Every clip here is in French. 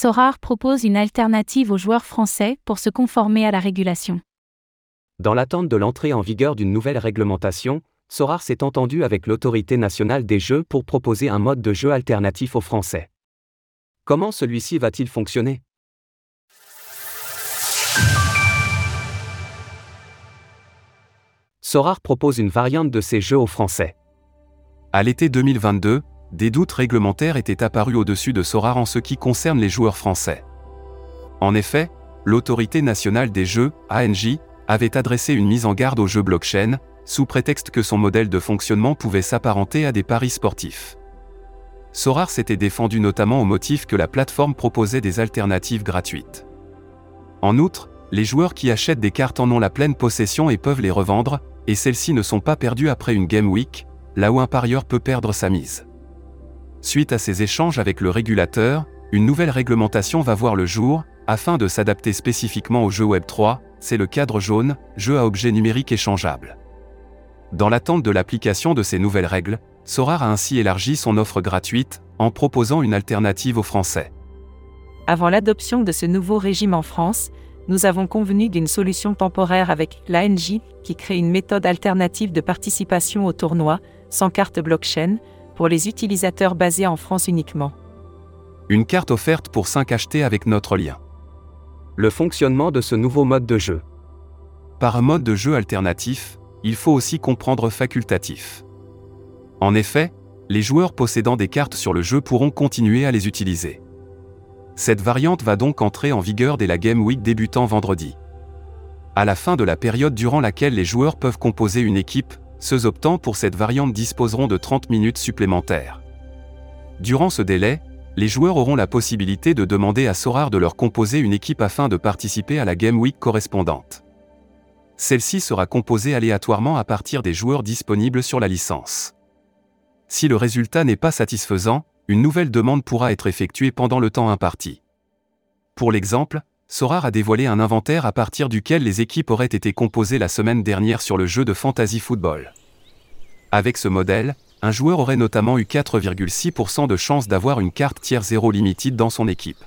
Sorar propose une alternative aux joueurs français pour se conformer à la régulation. Dans l'attente de l'entrée en vigueur d'une nouvelle réglementation, Sorar s'est entendu avec l'autorité nationale des jeux pour proposer un mode de jeu alternatif aux Français. Comment celui-ci va-t-il fonctionner? Sorar propose une variante de ces jeux aux Français. À l'été 2022, des doutes réglementaires étaient apparus au-dessus de Sorar en ce qui concerne les joueurs français. En effet, l'autorité nationale des jeux, ANJ, avait adressé une mise en garde au jeu blockchain, sous prétexte que son modèle de fonctionnement pouvait s'apparenter à des paris sportifs. Sorar s'était défendu notamment au motif que la plateforme proposait des alternatives gratuites. En outre, les joueurs qui achètent des cartes en ont la pleine possession et peuvent les revendre, et celles-ci ne sont pas perdues après une Game Week, là où un parieur peut perdre sa mise. Suite à ces échanges avec le régulateur, une nouvelle réglementation va voir le jour, afin de s'adapter spécifiquement au jeu Web3, c'est le cadre jaune, jeu à objet numérique échangeable. Dans l'attente de l'application de ces nouvelles règles, Sorar a ainsi élargi son offre gratuite, en proposant une alternative aux Français. Avant l'adoption de ce nouveau régime en France, nous avons convenu d'une solution temporaire avec l'ANJ qui crée une méthode alternative de participation au tournoi, sans carte blockchain, pour les utilisateurs basés en France uniquement. Une carte offerte pour 5 achetés avec notre lien. Le fonctionnement de ce nouveau mode de jeu. Par un mode de jeu alternatif, il faut aussi comprendre facultatif. En effet, les joueurs possédant des cartes sur le jeu pourront continuer à les utiliser. Cette variante va donc entrer en vigueur dès la Game Week débutant vendredi. À la fin de la période durant laquelle les joueurs peuvent composer une équipe, ceux optant pour cette variante disposeront de 30 minutes supplémentaires. Durant ce délai, les joueurs auront la possibilité de demander à Sorar de leur composer une équipe afin de participer à la Game Week correspondante. Celle-ci sera composée aléatoirement à partir des joueurs disponibles sur la licence. Si le résultat n'est pas satisfaisant, une nouvelle demande pourra être effectuée pendant le temps imparti. Pour l'exemple, Sorar a dévoilé un inventaire à partir duquel les équipes auraient été composées la semaine dernière sur le jeu de fantasy football. Avec ce modèle, un joueur aurait notamment eu 4,6% de chance d'avoir une carte tiers 0 limited dans son équipe.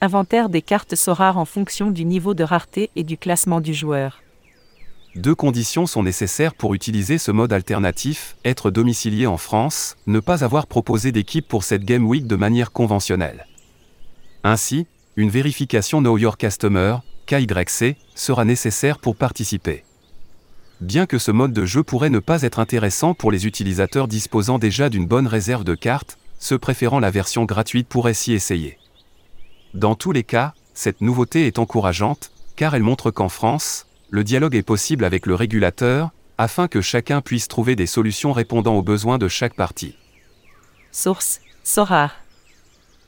Inventaire des cartes Sorar en fonction du niveau de rareté et du classement du joueur. Deux conditions sont nécessaires pour utiliser ce mode alternatif, être domicilié en France, ne pas avoir proposé d'équipe pour cette Game Week de manière conventionnelle. Ainsi, une vérification Know Your Customer, KYC, sera nécessaire pour participer. Bien que ce mode de jeu pourrait ne pas être intéressant pour les utilisateurs disposant déjà d'une bonne réserve de cartes, ceux préférant la version gratuite pourraient s'y essayer. Dans tous les cas, cette nouveauté est encourageante, car elle montre qu'en France, le dialogue est possible avec le régulateur, afin que chacun puisse trouver des solutions répondant aux besoins de chaque partie. Source Sorar.